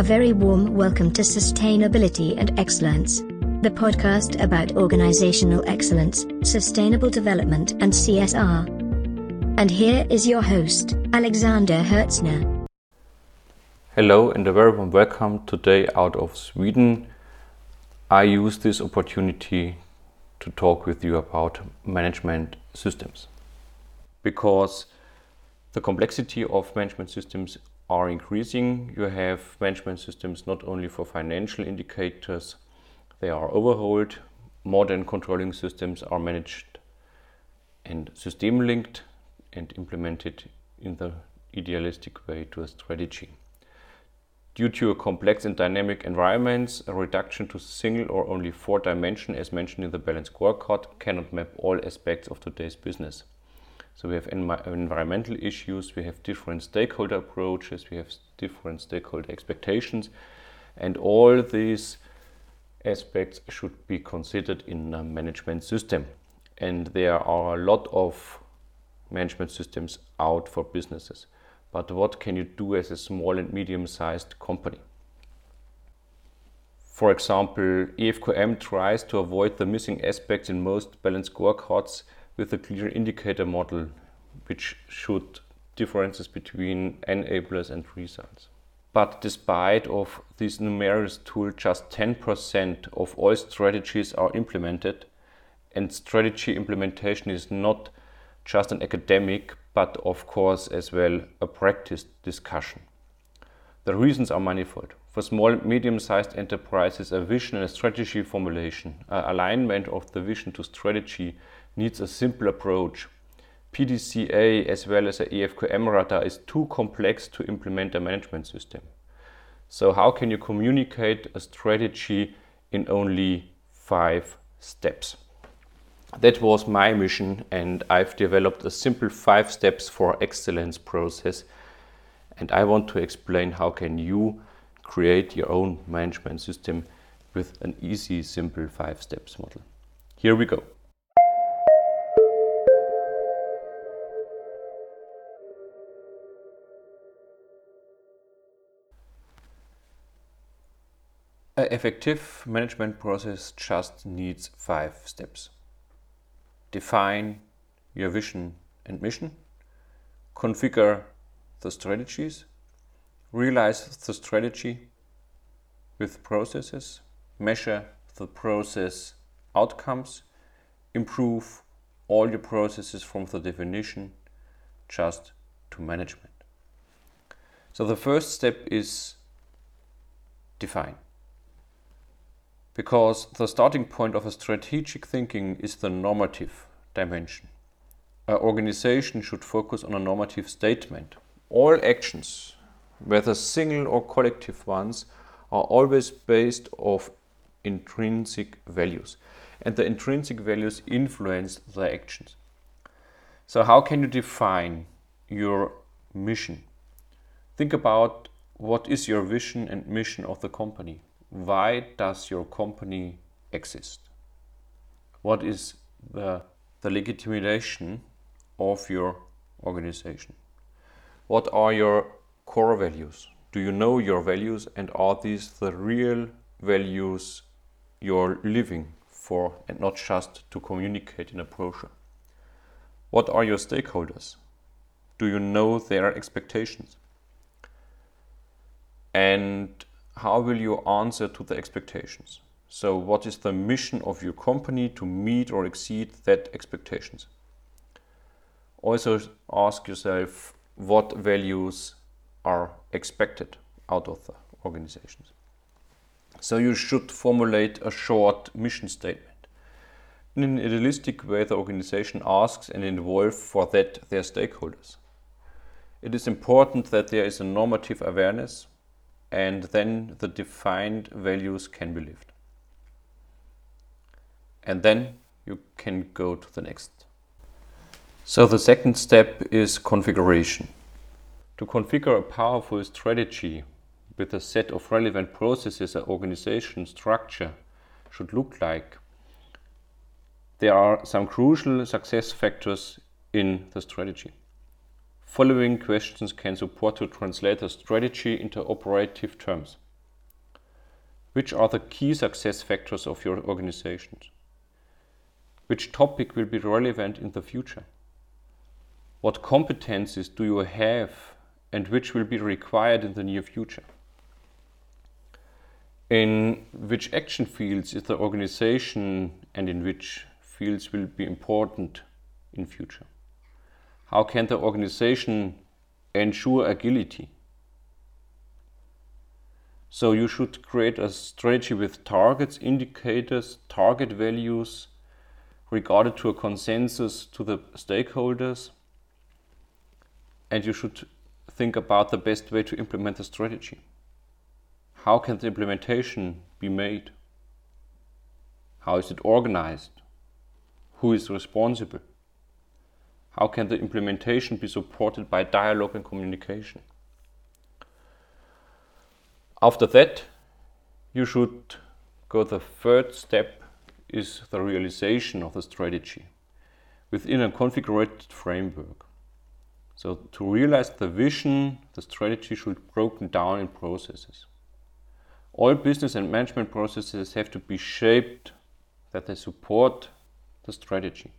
A very warm welcome to Sustainability and Excellence, the podcast about organizational excellence, sustainable development, and CSR. And here is your host, Alexander Hertzner. Hello, and a very warm welcome today out of Sweden. I use this opportunity to talk with you about management systems because the complexity of management systems are increasing. You have management systems not only for financial indicators, they are overhauled. Modern controlling systems are managed and system linked and implemented in the idealistic way to a strategy. Due to a complex and dynamic environments, a reduction to single or only four dimension, as mentioned in the balanced scorecard, cannot map all aspects of today's business. So we have environmental issues, we have different stakeholder approaches, we have different stakeholder expectations, and all these aspects should be considered in a management system. And there are a lot of management systems out for businesses. But what can you do as a small and medium sized company? For example, EFQM tries to avoid the missing aspects in most balanced scorecards with a clear indicator model, which should differences between enablers and results. But despite of this numerous tool, just 10% of all strategies are implemented, and strategy implementation is not just an academic, but of course as well a practice discussion. The reasons are manifold. For small, medium-sized enterprises, a vision and a strategy formulation, uh, alignment of the vision to strategy needs a simple approach. PDCA as well as a EFQM radar is too complex to implement a management system. So how can you communicate a strategy in only five steps? That was my mission and I've developed a simple five steps for excellence process and I want to explain how can you create your own management system with an easy simple five steps model. Here we go. An effective management process just needs five steps. Define your vision and mission, configure the strategies, realize the strategy with processes, measure the process outcomes, improve all your processes from the definition just to management. So the first step is define because the starting point of a strategic thinking is the normative dimension. An organization should focus on a normative statement. All actions, whether single or collective ones, are always based off intrinsic values and the intrinsic values influence the actions. So how can you define your mission? Think about what is your vision and mission of the company? Why does your company exist? What is the, the legitimation of your organization? What are your core values? Do you know your values and are these the real values you're living for and not just to communicate in a brochure? What are your stakeholders? Do you know their expectations? And how will you answer to the expectations? So, what is the mission of your company to meet or exceed that expectations? Also, ask yourself what values are expected out of the organizations. So, you should formulate a short mission statement. In an idealistic way, the organization asks and involves for that their stakeholders. It is important that there is a normative awareness and then the defined values can be lived. And then you can go to the next. So the second step is configuration. To configure a powerful strategy with a set of relevant processes an organization structure should look like, there are some crucial success factors in the strategy. Following questions can support to translate a strategy into operative terms. Which are the key success factors of your organizations? Which topic will be relevant in the future? What competencies do you have and which will be required in the near future? In which action fields is the organization and in which fields will be important in future? How can the organization ensure agility? So you should create a strategy with targets, indicators, target values, regarded to a consensus to the stakeholders. And you should think about the best way to implement the strategy. How can the implementation be made? How is it organized? Who is responsible? How can the implementation be supported by dialogue and communication? After that, you should go the third step is the realization of the strategy within a configured framework. So to realize the vision, the strategy should be broken down in processes. All business and management processes have to be shaped that they support the strategy.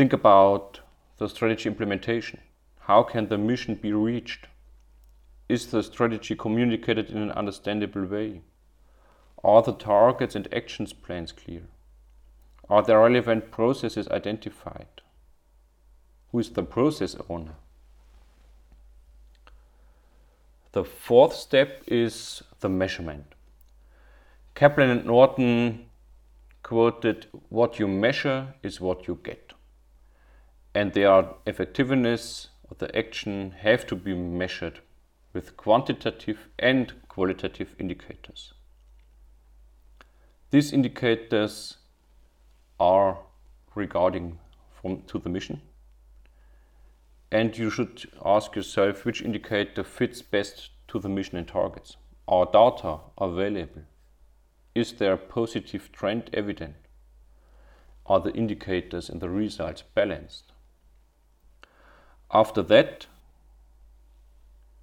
Think about the strategy implementation. How can the mission be reached? Is the strategy communicated in an understandable way? Are the targets and actions plans clear? Are the relevant processes identified? Who is the process owner? The fourth step is the measurement. Kaplan and Norton quoted, What you measure is what you get. And their effectiveness of the action have to be measured with quantitative and qualitative indicators. These indicators are regarding from to the mission. And you should ask yourself which indicator fits best to the mission and targets. Are data available? Is there a positive trend evident? Are the indicators and the results balanced? After that,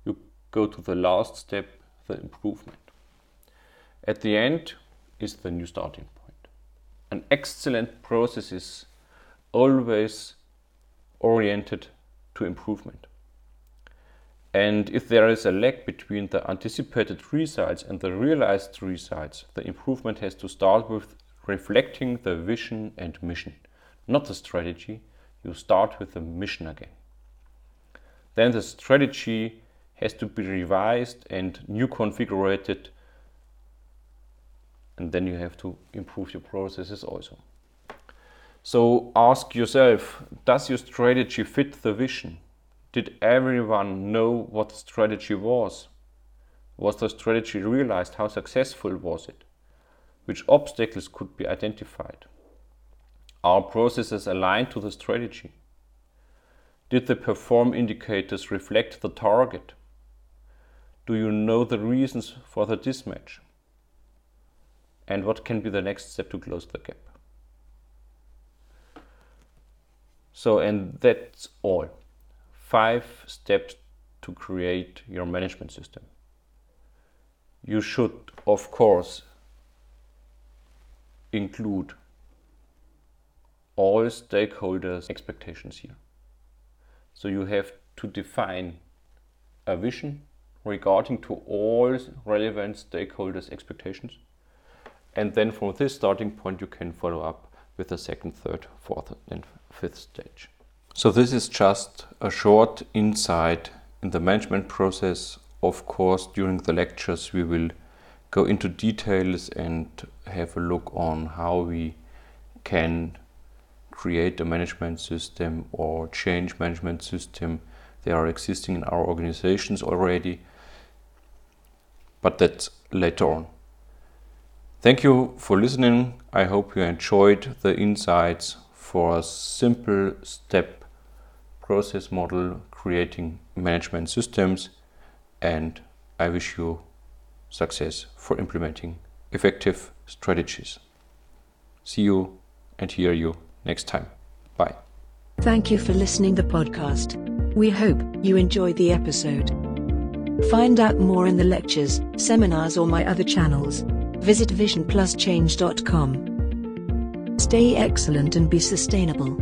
you go to the last step, the improvement. At the end is the new starting point. An excellent process is always oriented to improvement. And if there is a lag between the anticipated results and the realized results, the improvement has to start with reflecting the vision and mission, not the strategy. You start with the mission again. Then the strategy has to be revised and new configured and then you have to improve your processes also. So ask yourself, does your strategy fit the vision? Did everyone know what the strategy was? Was the strategy realized? How successful was it? Which obstacles could be identified? Are processes aligned to the strategy? Did the perform indicators reflect the target? Do you know the reasons for the mismatch? And what can be the next step to close the gap? So, and that's all. Five steps to create your management system. You should, of course, include all stakeholders' expectations here. So you have to define a vision, regarding to all relevant stakeholders' expectations. And then from this starting point, you can follow up with the second, third, fourth, and fifth stage. So this is just a short insight in the management process. Of course, during the lectures, we will go into details and have a look on how we can create a management system or change management system. They are existing in our organizations already but that's later on. Thank you for listening. I hope you enjoyed the insights for a simple step process model creating management systems and I wish you success for implementing effective strategies. See you and hear you next time. Bye. Thank you for listening to the podcast. We hope you enjoyed the episode. Find out more in the lectures, seminars, or my other channels. Visit visionpluschange.com. Stay excellent and be sustainable.